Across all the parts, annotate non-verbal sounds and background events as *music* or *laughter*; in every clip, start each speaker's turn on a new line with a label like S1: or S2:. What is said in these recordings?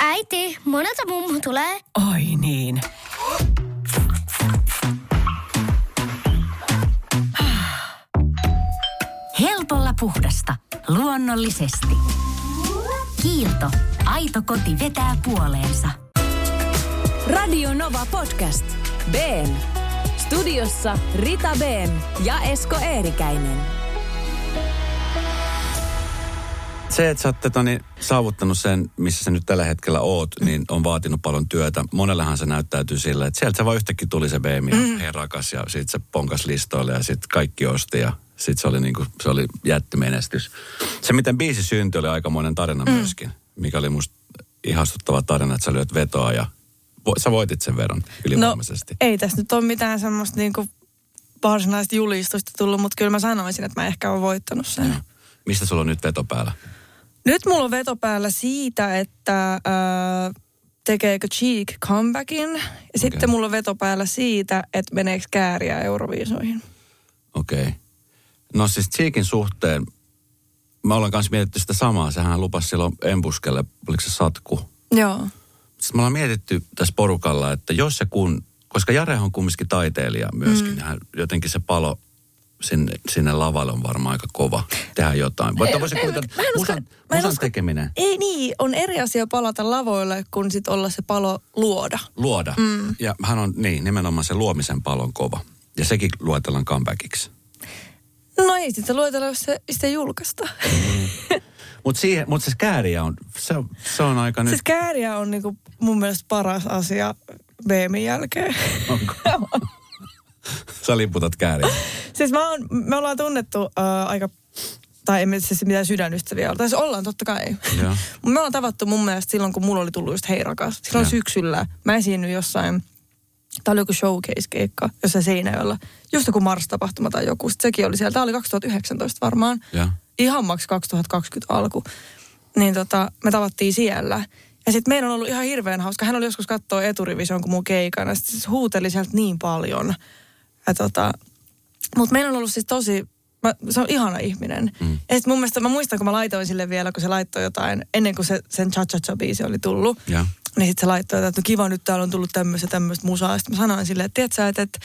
S1: Äiti, monelta mummu tulee?
S2: Oi niin. Helpolla puhdasta. Luonnollisesti. Kiilto. Aito koti vetää puoleensa.
S3: Radio Nova Podcast. Ben. Studiossa Rita Ben ja Esko Eerikäinen.
S4: Se, että sä oot toni, saavuttanut sen, missä sä nyt tällä hetkellä oot, niin on vaatinut paljon työtä. Monellehan se näyttäytyy sillä, että sieltä se vaan yhtäkkiä tuli se beemi ja mm. hei rakas ja sit se ponkas listoille ja sitten kaikki osti ja sitten se oli, niinku, se oli jättimenestys. Se, miten biisi syntyi, oli aikamoinen tarina mm. myöskin, mikä oli musta ihastuttava tarina, että sä lyöt vetoa ja vo, sä voitit sen veron ylivoimaisesti.
S5: No, ei tässä nyt ole mitään semmoista niinku varsinaista julistusta tullut, mutta kyllä mä sanoisin, että mä ehkä olen voittanut sen.
S4: Ja. Mistä sulla on nyt veto päällä?
S5: Nyt mulla on veto päällä siitä, että äh, tekeekö Cheek comebackin. Ja sitten
S4: Okei.
S5: mulla on veto päällä siitä, että meneekö kääriä Euroviisoihin.
S4: Okei. Okay. No siis Cheekin suhteen, mä olen kanssa mietitty sitä samaa. Sehän lupasi silloin Embuskelle, oliko se Satku?
S5: Joo.
S4: Sitten me ollaan mietitty tässä porukalla, että jos se kun, koska Jare on kumminkin taiteilija myöskin, mm. hän, jotenkin se palo sinne, sinne lavalle on varmaan aika kova tehdä jotain. Mutta voisi
S5: usko-
S4: musan,
S5: mä
S4: musan
S5: usko-
S4: tekeminen,
S5: Ei niin, on eri asia palata lavoille, kun sit olla se palo luoda.
S4: luoda. Mm. Ja hän on niin, nimenomaan se luomisen palon kova. Ja sekin luetellaan comebackiksi.
S5: No ei sitä luetella, jos se, sitä julkaista.
S4: Mutta mut se kääriä on, se, se on aika nyt...
S5: Siis kääriä on niinku mun mielestä paras asia BMin jälkeen.
S4: Onko? *laughs* Sä liputat kääriä.
S5: siis mä oon, me ollaan tunnettu uh, aika, tai emme siis mitään sydänystäviä ole. Tai siis ollaan totta kai.
S4: Joo.
S5: Mut me ollaan tavattu mun mielestä silloin, kun mulla oli tullut just Hei rakas. Silloin
S4: Joo.
S5: syksyllä mä esiinnyin jossain, tää oli joku showcase-keikka jossain Seinäjoella. Just joku Mars-tapahtuma tai joku. Sitten sekin oli siellä. Tää oli 2019 varmaan.
S4: Joo.
S5: Ihan maks 2020 alku. Niin tota, me tavattiin siellä. Ja sitten meidän on ollut ihan hirveän hauska. Hän oli joskus katsoa eturivision kuin mun keikana. Sitten se huuteli sieltä niin paljon. Ja tota, mutta meillä on ollut siis tosi, mä, se on ihana ihminen. Mm. Ja mun mielestä, mä muistan, kun mä laitoin sille vielä, kun se laittoi jotain, ennen kuin se, sen cha cha biisi oli tullut.
S4: Ja.
S5: Niin sitten se laittoi, että no kiva, nyt täällä on tullut tämmöistä tämmöistä musaa. Sitten mä sanoin silleen, että tiedätkö sä, että, että,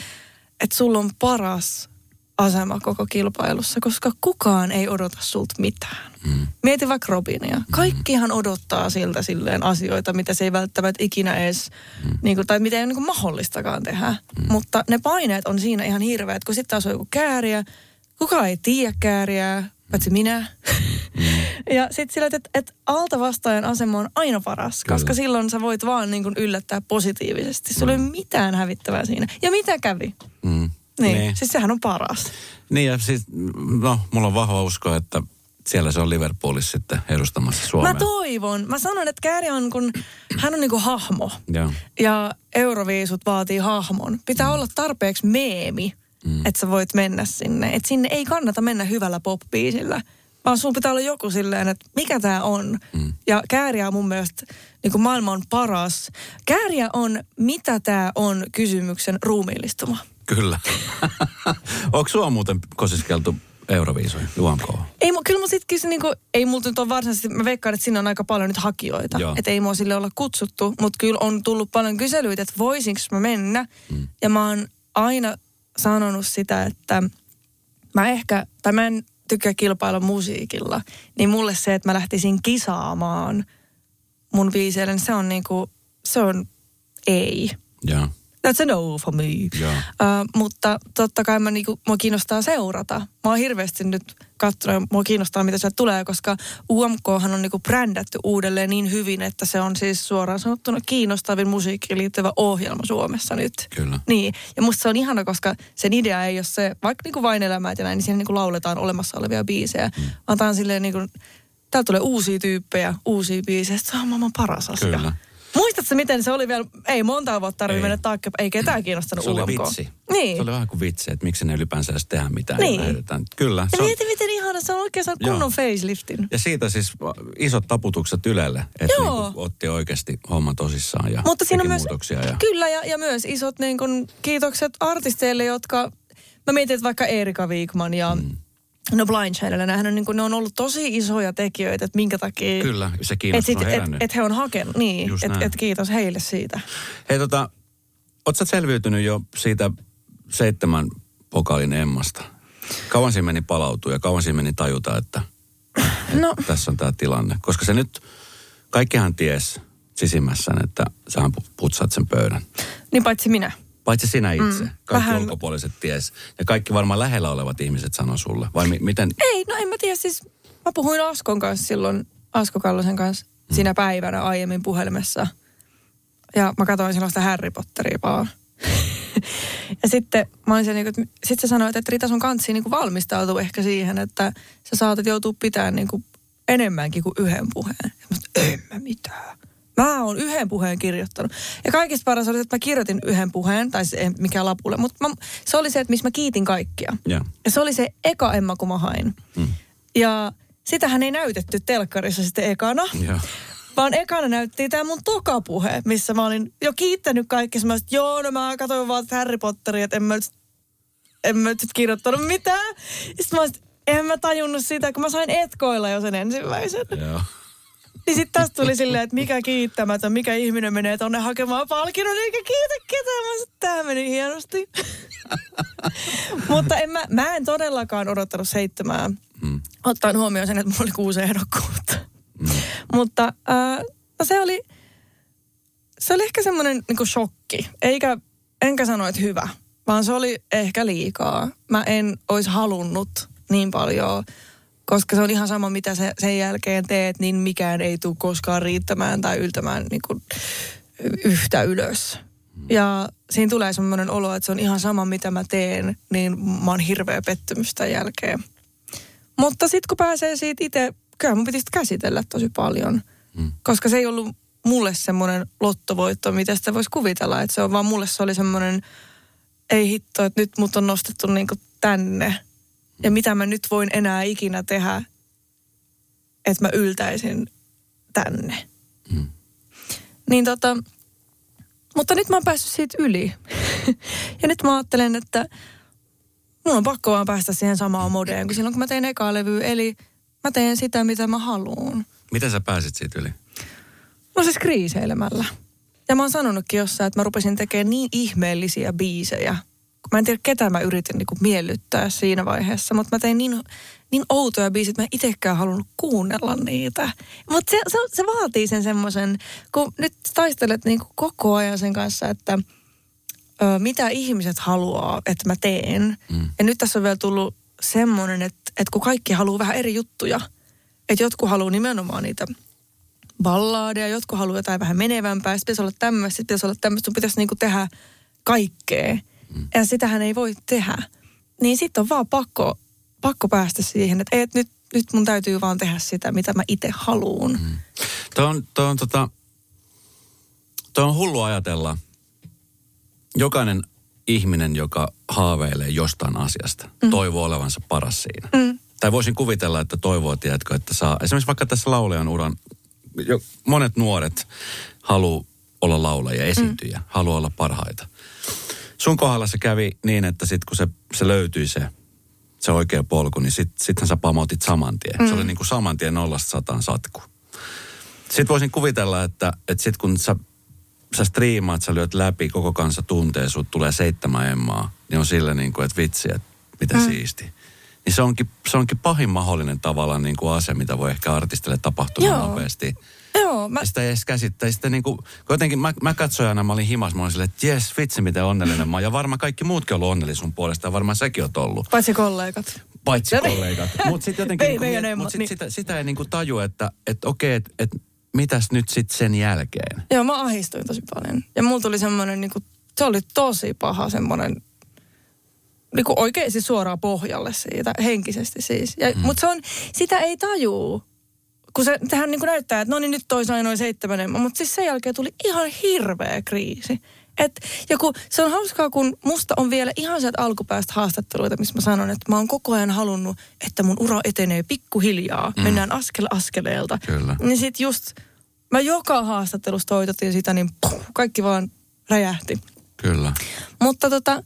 S5: että sulla on paras asema koko kilpailussa, koska kukaan ei odota sulta mitään. Mm. Mieti vaikka Robinia. Kaikkihan odottaa siltä silleen asioita, mitä se ei välttämättä ikinä edes, mm. niin kuin, tai mitä ei ole niin kuin mahdollistakaan tehdä. Mm. Mutta ne paineet on siinä ihan hirveät, kun sitten taas on joku kääriä, kukaan ei tiedä kääriä, paitsi minä. *laughs* ja sitten sillä, että, että alta vastaajan asema on aina paras,
S4: Kyllä.
S5: koska silloin sä voit vaan niin kuin yllättää positiivisesti. Sulla ei ole mitään hävittävää siinä. Ja mitä kävi?
S4: Mm.
S5: Niin,
S4: Niin.
S5: siis sehän on paras.
S4: Niin ja siis, no, mulla on vahva usko, että siellä se on Liverpoolissa sitten edustamassa Suomea.
S5: Mä toivon. Mä sanon, että Kääri on kun, hän on niinku hahmo.
S4: Joo.
S5: Ja Euroviisut vaatii hahmon. Pitää mm. olla tarpeeksi meemi, mm. että sä voit mennä sinne. Että sinne ei kannata mennä hyvällä pop-biisillä. Vaan sun pitää olla joku silleen, että mikä tää on. Mm. Ja Kääriä on mun mielestä niin kuin maailman paras. Kääriä on, mitä tää on kysymyksen ruumiillistuma.
S4: Kyllä. *laughs* Onko sua muuten kosiskeltu Euroviisoihin, UMK?
S5: Ei, mu- kyllä mun sit kyllä se niinku, ei multa nyt ole varsinaisesti, mä veikkaan, että sinne on aika paljon nyt hakijoita. Että ei mua sille olla kutsuttu, mutta kyllä on tullut paljon kyselyitä, että voisinko mä mennä. Mm. Ja mä oon aina sanonut sitä, että mä ehkä, tai mä en tykkää kilpailla musiikilla, niin mulle se, että mä lähtisin kisaamaan mun biiseille, niin se on niinku, se on ei.
S4: Joo.
S5: That's a no for me.
S4: Joo.
S5: Uh, mutta totta kai mä, niinku, mua kiinnostaa seurata. Mä oon hirveästi nyt katsonut, ja mua kiinnostaa mitä sieltä tulee, koska UMKhan on niinku brändätty uudelleen niin hyvin, että se on siis suoraan sanottuna kiinnostavin musiikkiin liittyvä ohjelma Suomessa nyt.
S4: Kyllä.
S5: Niin, ja musta se on ihana, koska sen idea ei ole se, vaikka niinku vain elämää ja näin, niin siinä niinku lauletaan olemassa olevia biisejä, mm. vaan tää on silleen niinku, täällä tulee uusia tyyppejä, uusia biisejä, se on maailman paras asia.
S4: Kyllä.
S5: Muistatko miten se oli vielä, ei monta vuotta tarvitse mennä taaksepäin, ei ketään kiinnostanut
S4: Se oli
S5: UMK.
S4: vitsi.
S5: Niin.
S4: Se oli vähän kuin vitsi, että miksi ne ylipäänsä edes tehdä mitään.
S5: Niin.
S4: lähetetään. Kyllä.
S5: Ja
S4: Se on,
S5: mieti miten ihana, se on oikein saanut kunnon faceliftin.
S4: ja siitä siis isot taputukset Ylelle, että
S5: Joo.
S4: niinku otti oikeasti homman tosissaan ja
S5: Mutta siinä on myös,
S4: muutoksia. Ja...
S5: kyllä ja, ja myös isot niin kun, kiitokset artisteille, jotka, mä mietin, että vaikka Erika Viikman ja mm. No Blind Channel, nämähän on, niin kuin, ne on ollut tosi isoja tekijöitä, että minkä takia...
S4: Kyllä, se
S5: Että
S4: kiinnostus on
S5: et,
S4: herännyt.
S5: et he on hakenut, niin, että et kiitos heille siitä.
S4: Hei tota, oot sä selviytynyt jo siitä seitsemän pokaalin emmasta? Kauan siinä meni palautua ja kauan siinä meni tajuta, että,
S5: No,
S4: että tässä on tämä tilanne. Koska se nyt, kaikkihan ties sisimmässään, että sähän pu- putsaat sen pöydän.
S5: niin paitsi minä.
S4: Paitsi sinä itse. Mm, kaikki
S5: vähän-
S4: ulkopuoliset ties. Ja kaikki varmaan lähellä olevat ihmiset sanoo sulle. Vai mi- miten?
S5: Ei, no en mä tiedä, siis mä puhuin Askon kanssa silloin, Asko Kallosen kanssa
S4: Mm.
S5: sinä päivänä aiemmin puhelimessa. Ja mä katsoin silloin sitä Harry Potteria vaan. *laughs* ja sitten mä olin siellä, niin että sit sä sanoit, että Rita sun kansi niin valmistautuu ehkä siihen, että sä saatat joutua pitämään niin kuin enemmänkin kuin yhden puheen. Ja mä sanoin, en mä mitään. Mä oon yhden puheen kirjoittanut. Ja kaikista paras oli, että mä kirjoitin yhden puheen, tai se ei mikään lapulle, mutta mä, se oli se, että missä mä kiitin kaikkia.
S4: Joo.
S5: Ja se oli se eka Emma, kun mä hain.
S4: Mm.
S5: Ja sitähän ei näytetty telkkarissa sitten ekana.
S4: Joo.
S5: Vaan ekana näyttiin tämä mun tokapuhe, missä mä olin jo kiittänyt kaikki. Mä olin, että joo, no mä katsoin vaan Harry Potteria, että en mä nyt, en mä nyt kirjoittanut mitään. Sitten mä olin, en mä tajunnut sitä, kun mä sain etkoilla jo sen ensimmäisen.
S4: Joo.
S5: Niin sitten tästä tuli silleen, että mikä kiittämätön, mikä ihminen menee tonne hakemaan palkinnon eikä kiitä ketään. Mä sanoin, että tämä meni hienosti. *laughs* Mutta en mä, mä en todellakaan odottanut seitsemää,
S4: Mm.
S5: ottaen huomioon sen, että mulla oli kuusi ehdokkuutta. *laughs* Mutta äh, no se oli, se oli ehkä semmoinen niin shokki. Eikä, enkä sano, että hyvä, vaan se oli ehkä liikaa. Mä en olisi halunnut niin paljon, koska se on ihan sama, mitä se, sen jälkeen teet, niin mikään ei tule koskaan riittämään tai yltämään niin kuin yhtä ylös. Ja siinä tulee semmoinen olo, että se on ihan sama, mitä mä teen, niin mä oon hirveä pettymys tämän jälkeen. Mutta sitten kun pääsee siitä itse, kyllä mun piti sitä käsitellä tosi paljon. Mm. Koska se ei ollut mulle semmoinen lottovoitto, mitä sitä voisi kuvitella. Että se on vaan mulle se oli semmoinen, ei hitto, että nyt mut on nostettu niinku tänne. Ja mitä mä nyt voin enää ikinä tehdä, että mä yltäisin tänne.
S4: Mm.
S5: Niin tota, mutta nyt mä oon päässyt siitä yli. *laughs* ja nyt mä ajattelen, että mun on pakko vaan päästä siihen samaan modeen kuin silloin, kun mä tein ekaa levyä. Eli mä teen sitä, mitä mä haluan.
S4: Miten sä pääsit siitä yli?
S5: No siis kriiseilemällä. Ja mä oon sanonutkin jossain, että mä rupesin tekemään niin ihmeellisiä biisejä. Mä en tiedä, ketä mä yritin niinku miellyttää siinä vaiheessa, mutta mä tein niin, niin outoja että mä en itsekään halunnut kuunnella niitä. Mutta se, se, se, vaatii sen semmoisen, kun nyt taistelet niinku koko ajan sen kanssa, että ö, mitä ihmiset haluaa, että mä teen. Mm. Ja nyt tässä on vielä tullut semmoinen, että, että kun kaikki haluaa vähän eri juttuja. Että jotkut haluaa nimenomaan niitä ballaadeja, jotkut haluaa jotain vähän menevämpää, sitten pitäisi olla tämmöistä, sitten pitäisi olla tämmöistä, sun pitäisi niinku tehdä kaikkea. Mm. Ja sitähän ei voi tehdä. Niin sitten on vaan pakko, pakko päästä siihen, että et nyt, nyt mun täytyy vaan tehdä sitä, mitä mä itse haluun. Mm.
S4: Tuo on, on, tota, tuo on hullu ajatella. Jokainen ihminen, joka haaveilee jostain asiasta, mm. toivoo olevansa paras siinä.
S5: Mm.
S4: Tai voisin kuvitella, että toivoo, tiedätkö, että saa, esimerkiksi vaikka tässä laulajan uran, jo, monet nuoret haluaa olla laulajia, esiintyjä, mm. haluaa olla parhaita. Sun kohdalla se kävi niin, että sitten kun se, se löytyi se, se oikea polku, niin sit, sittenhän sä pamautit saman tien. Mm. Se oli niin kuin saman tien nollasta sataan satku. Sitten voisin kuvitella, että, että sitten kun sä, sä striimaat, sä lyöt läpi, koko kansa tuntee, sut tulee seitsemän emmaa, niin on sille niin kuin, että vitsi, että mitä mm. siisti. Niin se onkin, se onkin pahin mahdollinen tavallaan niin kuin ase, mitä voi ehkä artistille tapahtua nopeasti.
S5: Joo, mä,
S4: sitä ei edes käsittää. Sitä niin kuin, jotenkin mä, mä katsojana, mä olin himas, mä olin silleen, että jes, vitsi miten onnellinen mä oon. Ja varmaan kaikki muutkin on ollut onnellisia sun puolesta, ja varmaan säkin oot ollut.
S5: paitsi kollegat.
S4: Paitsi
S5: Ja ne-
S4: kollegat. Mutta sitten jotenkin, *laughs*
S5: Ei
S4: miet-
S5: emot,
S4: mut sit
S5: niin.
S4: sitä, sitä ei niinku taju, että et, okei, että et, mitäs nyt sitten sen jälkeen.
S5: Joo, mä ahistuin tosi paljon. Ja mulla tuli semmoinen, niin kuin, se oli tosi paha semmoinen, niin kuin oikein siis suoraan pohjalle siitä, henkisesti siis. Ja, mm. Mutta se on, sitä ei tajuu. Kun se tähän niin kuin näyttää, että no niin nyt toi sai noin seitsemän mutta siis sen jälkeen tuli ihan hirveä kriisi. Et, ja kun, se on hauskaa, kun musta on vielä ihan sieltä alkupäästä haastatteluita, missä mä sanon, että mä oon koko ajan halunnut, että mun ura etenee pikkuhiljaa. Mm. Mennään askel askeleelta.
S4: Kyllä.
S5: Niin sit just, mä joka haastattelussa toitotin sitä, niin puh, kaikki vaan räjähti.
S4: Kyllä.
S5: Mutta tota,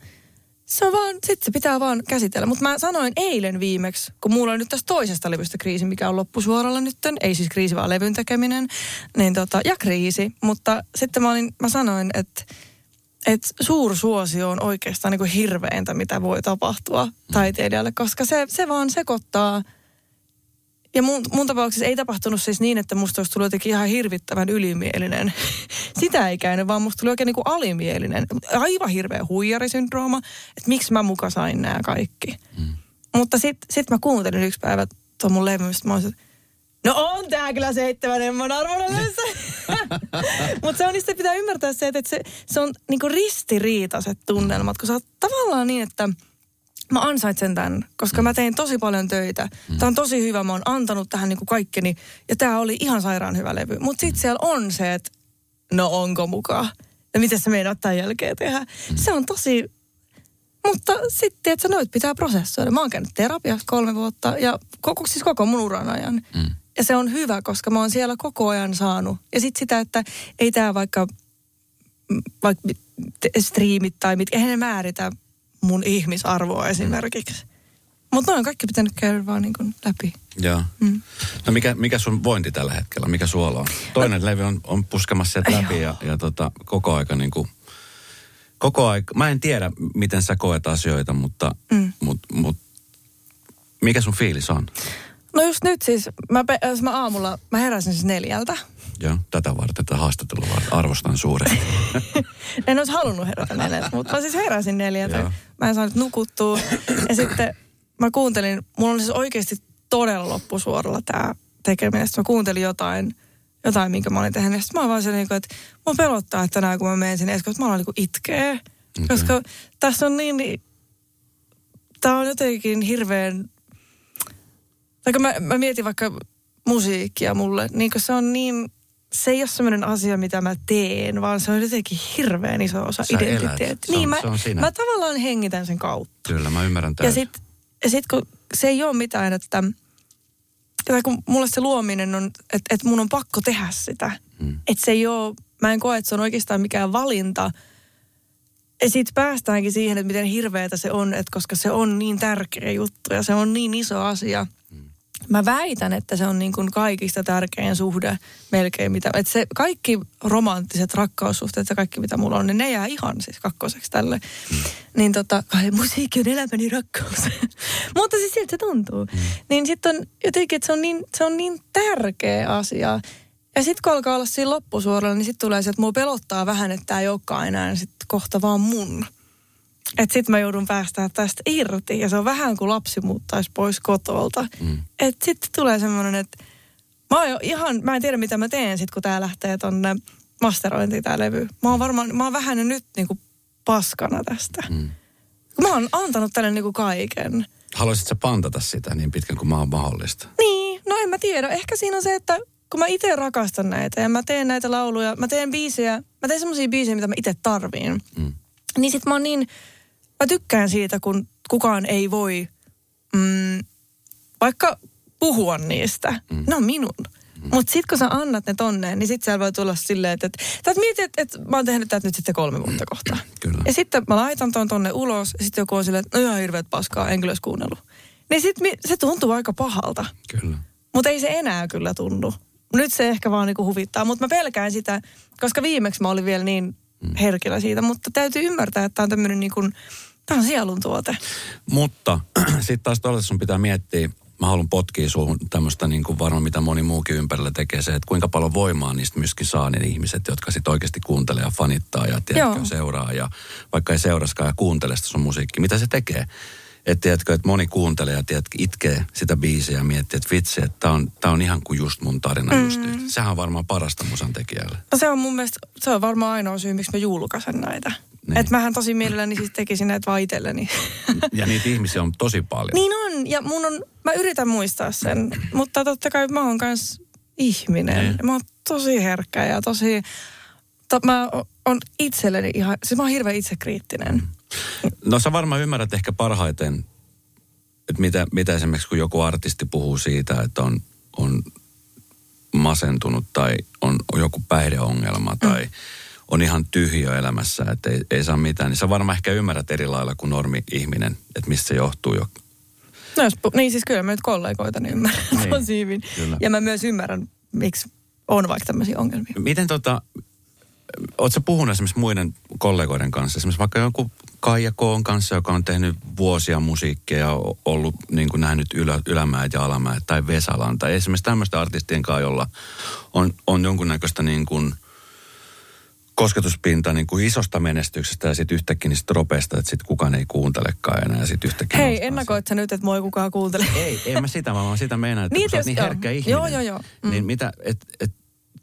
S5: se on vaan, sit se pitää vaan käsitellä. Mutta mä sanoin eilen viimeksi, kun mulla on nyt tästä toisesta levystä kriisi, mikä on loppusuoralla nyt, ei siis kriisi, vaan levyn tekeminen, niin tota, ja kriisi. Mutta sitten mä, olin, mä sanoin, että että suursuosio on oikeastaan niin kuin hirveintä, mitä voi tapahtua taiteilijalle, koska se, se vaan sekoittaa. Ja mun, mun tapauksessa ei tapahtunut siis niin, että musta olisi tullut jotenkin ihan hirvittävän ylimielinen. *laughs* Sitä ei käynyt, vaan musta tuli oikein niin kuin alimielinen. Aivan hirveä huijarisyndrooma, että miksi mä muka sain nämä kaikki. Mm. Mutta sitten sit mä kuuntelin yksi päivä tuon mun levy, mä olisin, No on tää kyllä seitsemän emmon arvoinen *laughs* Mutta se on, niin pitää ymmärtää se, että se, se on niinku ristiriitaiset tunnelmat, kun sä oot tavallaan niin, että mä ansaitsen tämän, koska mä tein tosi paljon töitä. Tämä on tosi hyvä, mä oon antanut tähän niinku kaikkeni ja tämä oli ihan sairaan hyvä levy. Mutta sitten siellä on se, että no onko mukaan? Ja miten se meinaat tämän jälkeen tehdä? Se on tosi mutta sitten, että noit pitää prosessoida. Mä oon käynyt terapiassa kolme vuotta ja koko, siis koko mun uran ajan. Mm. Ja se on hyvä, koska mä oon siellä koko ajan saanut. Ja sitten sitä, että ei tämä vaikka, vaikka striimit tai mitkä, eihän ne määritä mun ihmisarvoa esimerkiksi. Mutta noin kaikki pitänyt käydä vaan niin kuin läpi.
S4: Joo. Mm. No mikä, mikä sun vointi tällä hetkellä? Mikä suola on? Toinen no. levy on, on puskemassa sieltä läpi ja, ja tota, koko aika niin kuin, koko aika, mä en tiedä miten sä koet asioita, mutta mm. mut, mut, mikä sun fiilis on?
S5: No just nyt siis, mä, äh, mä aamulla, mä heräsin siis neljältä.
S4: Joo, tätä varten, tätä haastattelua varten. Arvostan suuresti. *laughs*
S5: en olisi halunnut herätä neljältä, mutta mä siis heräsin neljältä. Joo. Mä en saanut nukuttua. Ja sitten mä kuuntelin, mulla oli siis oikeasti todella loppusuoralla tämä tekeminen. Sitten mä kuuntelin jotain, jotain, minkä mä olin tehnyt. Sitten mä vaan se, niin että mä pelottaa, että tänään kun mä menen sinne, koska mä aloin niin itkeä. Okay. Koska tässä on niin, niin tämä on jotenkin hirveän tai mä, mä mietin vaikka musiikkia mulle, niin se on niin, se ei ole sellainen asia, mitä mä teen, vaan se on jotenkin hirveän iso osa identiteettiä. Niin, mä, mä tavallaan hengitän sen kautta.
S4: Kyllä, mä ymmärrän täysin.
S5: Ja sitten sit, kun se ei ole mitään, että tai kun mulle se luominen on, että, että mun on pakko tehdä sitä. Hmm. Että se ei ole, mä en koe, että se on oikeastaan mikään valinta. Ja sitten päästäänkin siihen, että miten hirveätä se on, että koska se on niin tärkeä juttu ja se on niin iso asia – Mä väitän, että se on niin kuin kaikista tärkein suhde melkein. Mitä, että se kaikki romanttiset rakkaussuhteet ja kaikki mitä mulla on, niin ne jää ihan siis kakkoseksi tälle. Mm. Niin tota, ai musiikki on elämäni rakkaus. *laughs* Mutta siis siltä se tuntuu. Mm. Niin sitten on jotenkin, että se on niin, se on niin tärkeä asia. Ja sitten kun alkaa olla siinä loppusuoralla, niin sitten tulee se, että mua pelottaa vähän, että tämä ei olekaan enää sit kohta vaan mun. Että sit mä joudun päästään tästä irti ja se on vähän kuin lapsi muuttaisi pois kotolta. Mm. Että sitten tulee semmoinen, että mä oon ihan, mä en tiedä mitä mä teen sit kun tää lähtee tonne masterointiin tää levy. Mä oon varmaan, mä oon vähän nyt niinku paskana tästä. Mm. Mä oon antanut tälle niinku kaiken.
S4: Haluaisit sä pantata sitä niin pitkän kuin mä oon mahdollista?
S5: Niin, no en mä tiedä. Ehkä siinä on se, että kun mä itse rakastan näitä ja mä teen näitä lauluja, mä teen biisejä, mä teen semmoisia biisejä, mitä mä itse tarviin. Mm. Niin sit mä oon niin mä tykkään siitä, kun kukaan ei voi mm, vaikka puhua niistä. Mm. Ne on minun. Mm. Mutta sitten kun sä annat ne tonne, niin sitten siellä voi tulla silleen, että, että, että mietit, että, että mä oon tehnyt tätä nyt sitten kolme vuotta kohta. *clears throat*
S4: Kyllä.
S5: Ja sitten mä laitan ton tonne ulos, ja sitten joku on silleen, että no ihan hirveet paskaa, en kyllä kuunnellut. Niin sitten se tuntuu aika pahalta.
S4: Kyllä.
S5: Mutta ei se enää kyllä tunnu. Nyt se ehkä vaan niinku huvittaa, mutta mä pelkään sitä, koska viimeksi mä olin vielä niin mm. Herkillä siitä, mutta täytyy ymmärtää, että tämä on tämmöinen niinku, Tämä on sielun tuote.
S4: Mutta *clears throat* sitten taas tuolla sun pitää miettiä, mä haluan potkia suhun tämmöistä niin kuin varmaan mitä moni muukin ympärillä tekee se, että kuinka paljon voimaa niistä myöskin saa ne ihmiset, jotka sitten oikeasti kuuntelee ja fanittaa ja tiedätkö, seuraa ja vaikka ei seuraskaan ja kuuntele sitä sun musiikkia, mitä se tekee. Että tiedätkö, että moni kuuntelee ja tiedätkö, itkee sitä biisiä ja miettii, että vitsi, että tämä on, tää on ihan kuin just mun tarina mm. just nyt. Sehän on varmaan parasta musan tekijälle.
S5: No se on mun mielestä, se on varmaan ainoa syy, miksi mä julkaisen näitä. Niin. Että mähän tosi mielelläni siis tekisin näitä vaan itselleni. *laughs*
S4: Ja niitä ihmisiä on tosi paljon.
S5: Niin on, ja mun on, mä yritän muistaa sen, mutta totta kai mä oon kans ihminen. Niin. Mä oon tosi herkkä ja tosi, to, mä oon itselleni ihan, siis mä oon hirveän itsekriittinen.
S4: No sä varmaan ymmärrät ehkä parhaiten, että mitä, mitä esimerkiksi kun joku artisti puhuu siitä, että on, on masentunut tai on joku päihdeongelma tai mm on ihan tyhjö elämässä, että ei, ei saa mitään, niin sä varmaan ehkä ymmärrät eri lailla kuin normi-ihminen, että mistä se johtuu jo.
S5: No jos, niin siis kyllä mä nyt kollegoita niin ymmärrän
S4: niin,
S5: tosi hyvin.
S4: kyllä.
S5: Ja mä myös ymmärrän, miksi on vaikka tämmöisiä ongelmia.
S4: Miten tota, ootko puhunut esimerkiksi muiden kollegoiden kanssa, esimerkiksi vaikka jonkun Kaija Koon kanssa, joka on tehnyt vuosia musiikkia ja ollut niin kuin nähnyt ylä, ylämäät ja alamäät, tai Vesalan, tai esimerkiksi tämmöisten artistien kanssa, jolla on, on jonkunnäköistä niin kuin kosketuspinta niin kuin isosta menestyksestä ja sitten yhtäkkiä niistä tropeista, että sitten kukaan ei kuuntelekaan enää ja sitten yhtäkkiä
S5: Hei, ennakoit sä nyt, että moi kukaan kuuntele?
S4: ei, en mä sitä, vaan mä sitä meinaan, että
S5: Niin,
S4: niin, kun sä oot niin
S5: joo.
S4: herkkä ihminen.
S5: Joo, joo, joo. Mm.
S4: Niin mitä, et, et,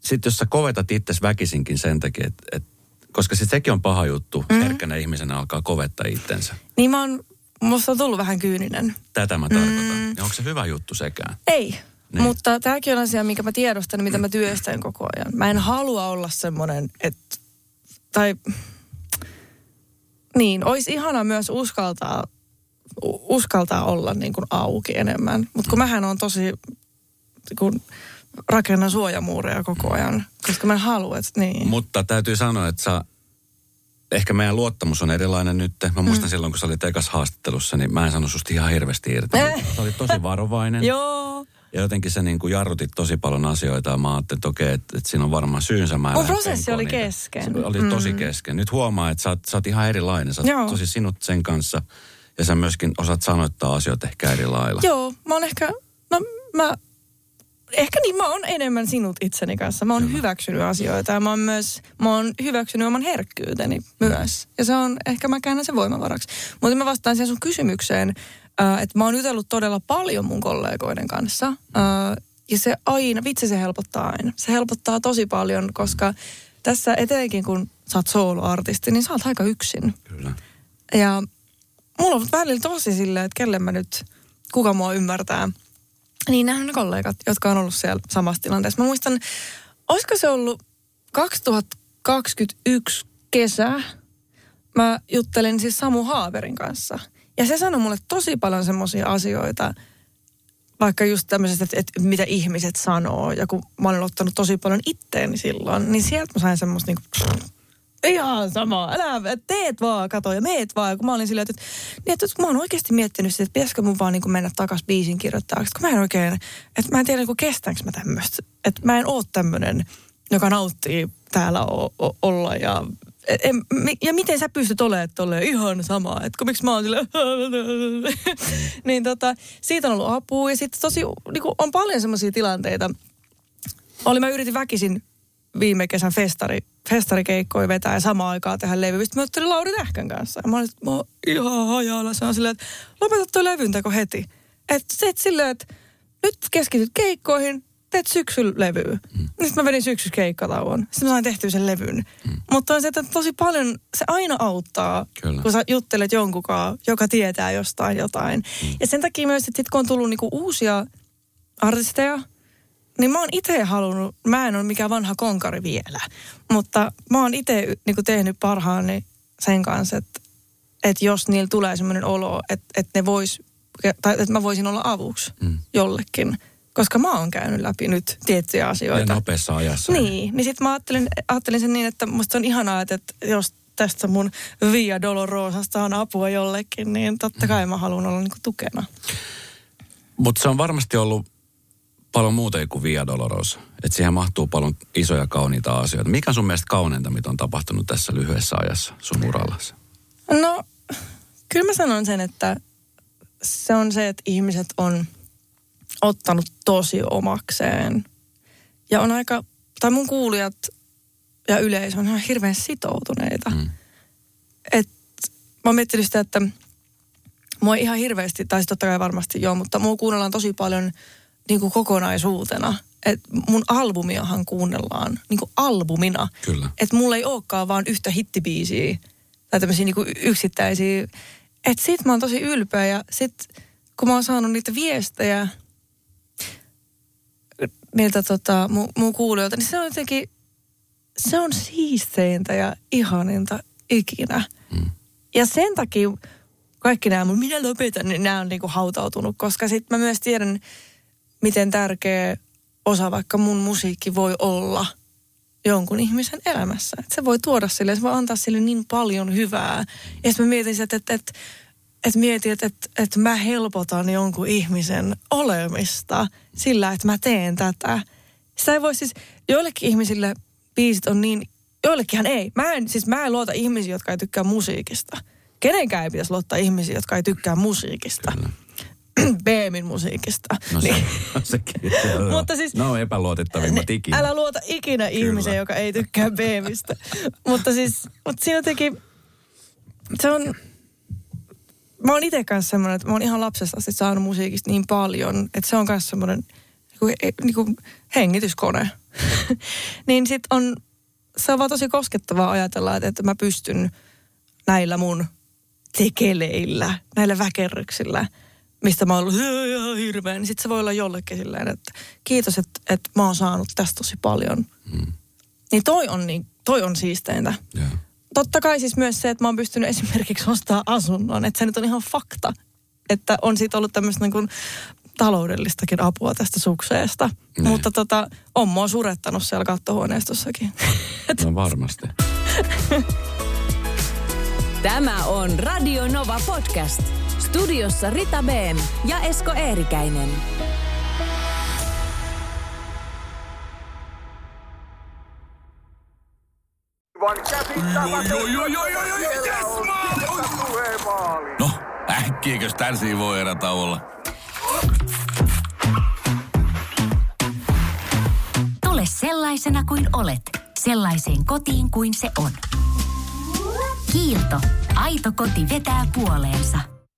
S4: sit jos sä kovetat itses väkisinkin sen takia, että et, koska sit sekin on paha juttu, mm. herkkänä ihmisenä alkaa kovettaa itsensä.
S5: Niin mä oon, musta on tullut vähän kyyninen.
S4: Tätä mä tarkoitan. Mm. Ja onko se hyvä juttu sekään?
S5: Ei.
S4: Niin.
S5: Mutta tämäkin on asia, minkä mä tiedostan mitä mä työstän koko ajan. Mä en halua olla semmoinen, että... Tai... Niin, olisi ihana myös uskaltaa, uskaltaa olla niin kuin auki enemmän. Mutta kun mähän on tosi... Kun rakennan suojamuureja koko ajan, koska mä en halua, että niin.
S4: Mutta täytyy sanoa, että sä, ehkä meidän luottamus on erilainen nyt. Mä muistan mm. silloin, kun sä olit ekas haastattelussa, niin mä en sano susta ihan hirveästi irti.
S5: Eh.
S4: Sä olit tosi varovainen.
S5: Joo.
S4: Ja jotenkin sä niin kuin jarrutit tosi paljon asioita ja mä ajattelin, että okei, että, että siinä on varmaan syynsä. Mä
S5: Mun
S4: lähde
S5: prosessi oli
S4: niitä.
S5: kesken.
S4: Se oli tosi kesken. Nyt huomaa, että sä oot, sä oot ihan erilainen. Sä oot
S5: Joo.
S4: tosi sinut sen kanssa. Ja sä myöskin osaat sanoittaa asioita ehkä eri lailla.
S5: Joo, mä oon ehkä, no mä, ehkä niin mä oon enemmän sinut itseni kanssa. Mä oon Kyllä. hyväksynyt asioita ja mä oon myös, mä oon hyväksynyt oman herkkyyteni myös. Ja se on, ehkä mä käännän sen voimavaraksi. Mutta mä vastaan siihen sun kysymykseen, äh, että mä oon jutellut todella paljon mun kollegoiden kanssa. Äh, ja se aina, vitsi se helpottaa aina. Se helpottaa tosi paljon, koska tässä etenkin kun sä oot soloartisti, niin sä oot aika yksin.
S4: Kyllä.
S5: Ja mulla on välillä tosi silleen, että kelle mä nyt, kuka mua ymmärtää. Niin nämä on kollegat, jotka on ollut siellä samassa tilanteessa. Mä muistan, olisiko se ollut 2021 kesä, mä juttelin siis Samu Haaverin kanssa. Ja se sanoi mulle tosi paljon semmoisia asioita, vaikka just tämmöisestä, että, että mitä ihmiset sanoo. Ja kun mä olen ottanut tosi paljon itteeni silloin, niin sieltä mä sain semmoista niinku, ihan sama, älä, teet vaan, kato ja meet vaan. Ja kun mä olin silleen, että, niin, että kun mä oon oikeasti miettinyt sitä, että pitäisikö mun vaan niin kuin mennä takas biisin kirjoittajaksi. Kun mä en oikein, että mä en tiedä niin kestäänkö mä tämmöistä. Että mä en oo tämmöinen, joka nauttii täällä o- o- olla ja en, ja miten sä pystyt olemaan tolleen ihan sama, että kun miksi mä oon silleen, *laughs* niin tota, siitä on ollut apua ja sitten tosi, niin on paljon semmoisia tilanteita, oli mä yritin väkisin viime kesän festari, festarikeikkoja vetää ja samaan aikaan tehdä levy. Sitten mä juttelin Lauri Tähkän kanssa. Ja mä olin, että mä oon ihan hajalla. Se on silleen, että lopeta toi levynteko heti. Että teet silleen, että nyt keskityt keikkoihin, teet syksyllä levyä. Mm. Sitten mä vedin syksyssä keikkatauon. Sitten mä sain tehtyä sen levyn. Mm. Mutta on se, että tosi paljon, se aina auttaa,
S4: Kyllä.
S5: kun sä juttelet jonkunkaan, joka tietää jostain jotain. Mm. Ja sen takia myös, että sit kun on tullut niinku uusia artisteja, niin mä oon itse halunnut, mä en ole mikään vanha konkari vielä, mutta mä oon itse niin tehnyt parhaani sen kanssa, että, että jos niillä tulee semmoinen olo, että, että ne vois, tai että mä voisin olla avuksi mm. jollekin, koska mä oon käynyt läpi nyt tiettyjä
S4: Ja
S5: asioita.
S4: nopeassa ajassa.
S5: Niin, niin sitten mä ajattelin, ajattelin sen niin, että musta on ihanaa, että, että jos tästä mun Via Dolorosasta on apua jollekin, niin totta kai mä haluan olla niin tukena.
S4: Mutta se on varmasti ollut paljon muuta kuin Via Dolorosa. Että siihen mahtuu paljon isoja kauniita asioita. Mikä on sun mielestä kauneinta, mitä on tapahtunut tässä lyhyessä ajassa sun urallasi?
S5: No, kyllä mä sanon sen, että se on se, että ihmiset on ottanut tosi omakseen. Ja on aika, tai mun kuulijat ja yleisö on ihan hirveän sitoutuneita. Mm. Et, mä oon miettinyt sitä, että mua ihan hirveästi, tai siis totta kai varmasti joo, mutta mua kuunnellaan tosi paljon niin kuin kokonaisuutena. Et mun albumiahan kuunnellaan niin kuin albumina.
S4: Kyllä.
S5: Että mulla ei olekaan vaan yhtä hittibiisiä tai tämmöisiä niin yksittäisiä. Että sit mä oon tosi ylpeä ja sit kun mä oon saanut niitä viestejä niiltä tota, mun, mun kuulijoilta, niin se on jotenkin, se on siisteintä ja ihaninta ikinä. Mm. Ja sen takia kaikki nämä mun minä lopetan, niin nämä on niinku hautautunut, koska sitten mä myös tiedän, miten tärkeä osa vaikka mun musiikki voi olla jonkun ihmisen elämässä. Et se voi tuoda sille, se voi antaa sille niin paljon hyvää. Ja sitten mä mietin, että, että, että, että mietin, että, että, että mä helpotan jonkun ihmisen olemista sillä, että mä teen tätä. Sitä ei voi siis, joillekin ihmisille biisit on niin, joillekinhan ei. Mä en, siis mä en luota ihmisiä, jotka ei tykkää musiikista. Kenenkään ei pitäisi luottaa ihmisiä, jotka ei tykkää musiikista.
S4: Kyllä. *clears throat*
S5: Beemin musiikista.
S4: No se,
S5: Niin. *laughs*
S4: sekin. *laughs*
S5: Mutta siis-
S4: No epäluotettavimmat ikinä.
S5: Älä luota ikinä ihmiseen, joka ei tykkää Beemistä. mutta siis, mutta siinä jotenkin, se on, mä oon itse kanssa semmoinen, että mä oon ihan lapsesta asti saanut musiikista niin paljon, että se on myös semmoinen niin kuin, niin kuin hengityskone. *laughs* niin sit on, se on vaan tosi koskettavaa ajatella, että, että mä pystyn näillä mun tekeleillä, näillä väkerryksillä, mistä mä oon ollut "Hö, ihan hirveä, niin sitten se voi olla jollekin silleen, että kiitos, että, että mä oon saanut tästä tosi paljon.
S4: Mm.
S5: Niin toi on, niin, toi on siisteintä.
S4: Joo.
S5: Totta kai siis myös se, että mä oon pystynyt esimerkiksi ostaa asunnon, että se nyt on ihan fakta. Että on siitä ollut tämmöistä niin kuin taloudellistakin apua tästä sukseesta.
S4: Niin.
S5: Mutta tota, on mua surettanut siellä kattohuoneistossakin. *laughs*
S4: No varmasti. *laughs*
S3: Tämä on Radio Nova Podcast. Studiossa Rita Beem ja Esko Eerikäinen.
S6: No, äkkiäkös tän voi erätä olla?
S2: Tule sellaisena kuin olet, sellaiseen kotiin kuin se on. Kiilto. Aito koti vetää puoleensa.